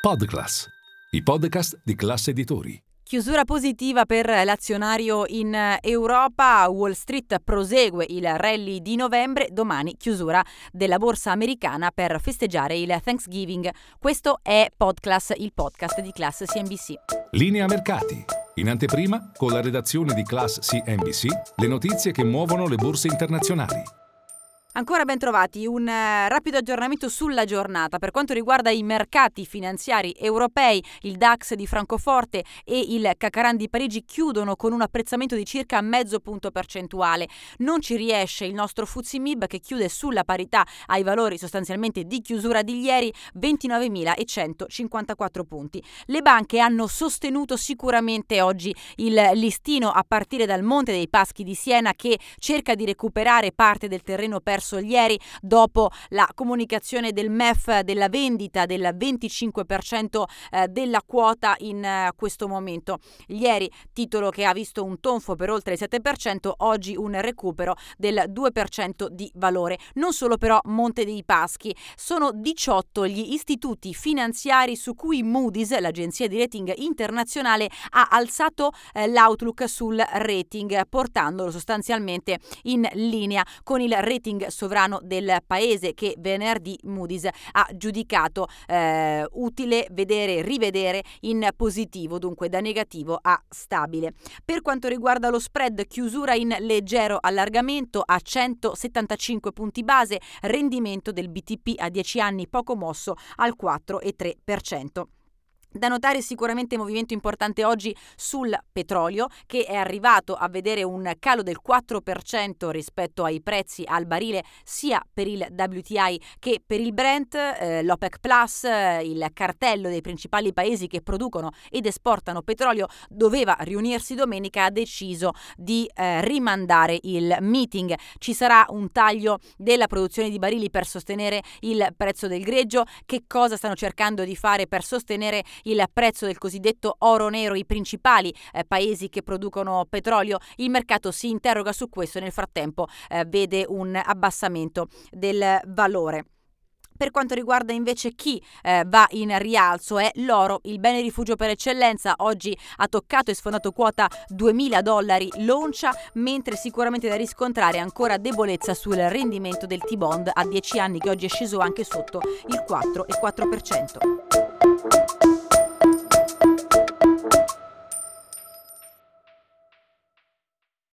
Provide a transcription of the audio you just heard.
Podclass, i podcast di classe editori. Chiusura positiva per l'azionario in Europa, Wall Street prosegue il rally di novembre, domani chiusura della borsa americana per festeggiare il Thanksgiving. Questo è Podclass, il podcast di Class CNBC. Linea mercati. In anteprima, con la redazione di Class CNBC, le notizie che muovono le borse internazionali. Ancora ben trovati, un uh, rapido aggiornamento sulla giornata per quanto riguarda i mercati finanziari europei, il DAX di Francoforte e il Cacaran di Parigi chiudono con un apprezzamento di circa mezzo punto percentuale. Non ci riesce il nostro Fuzzi Mib che chiude sulla parità ai valori sostanzialmente di chiusura di ieri 29.154 punti. Le banche hanno sostenuto sicuramente oggi il listino a partire dal Monte dei Paschi di Siena che cerca di recuperare parte del terreno perso perso ieri dopo la comunicazione del MEF della vendita del 25% eh, della quota in eh, questo momento. Ieri titolo che ha visto un tonfo per oltre il 7%, oggi un recupero del 2% di valore. Non solo però Monte dei Paschi, sono 18 gli istituti finanziari su cui Moody's, l'agenzia di rating internazionale, ha alzato eh, l'outlook sul rating, portandolo sostanzialmente in linea con il rating sovrano del paese che venerdì Moody's ha giudicato eh, utile vedere rivedere in positivo, dunque da negativo a stabile. Per quanto riguarda lo spread, chiusura in leggero allargamento a 175 punti base, rendimento del BTP a 10 anni poco mosso al 4,3%. Da notare sicuramente movimento importante oggi sul petrolio che è arrivato a vedere un calo del 4% rispetto ai prezzi al barile sia per il WTI che per il Brent. Eh, L'OPEC Plus, eh, il cartello dei principali paesi che producono ed esportano petrolio, doveva riunirsi domenica, ha deciso di eh, rimandare il meeting. Ci sarà un taglio della produzione di barili per sostenere il prezzo del greggio. Che cosa stanno cercando di fare per sostenere il prezzo del cosiddetto oro nero, i principali eh, paesi che producono petrolio. Il mercato si interroga su questo e nel frattempo eh, vede un abbassamento del valore. Per quanto riguarda invece chi eh, va in rialzo è l'oro, il bene rifugio per eccellenza, oggi ha toccato e sfondato quota 2000 dollari l'oncia, mentre sicuramente da riscontrare ancora debolezza sul rendimento del T-bond a 10 anni che oggi è sceso anche sotto il 4,4%.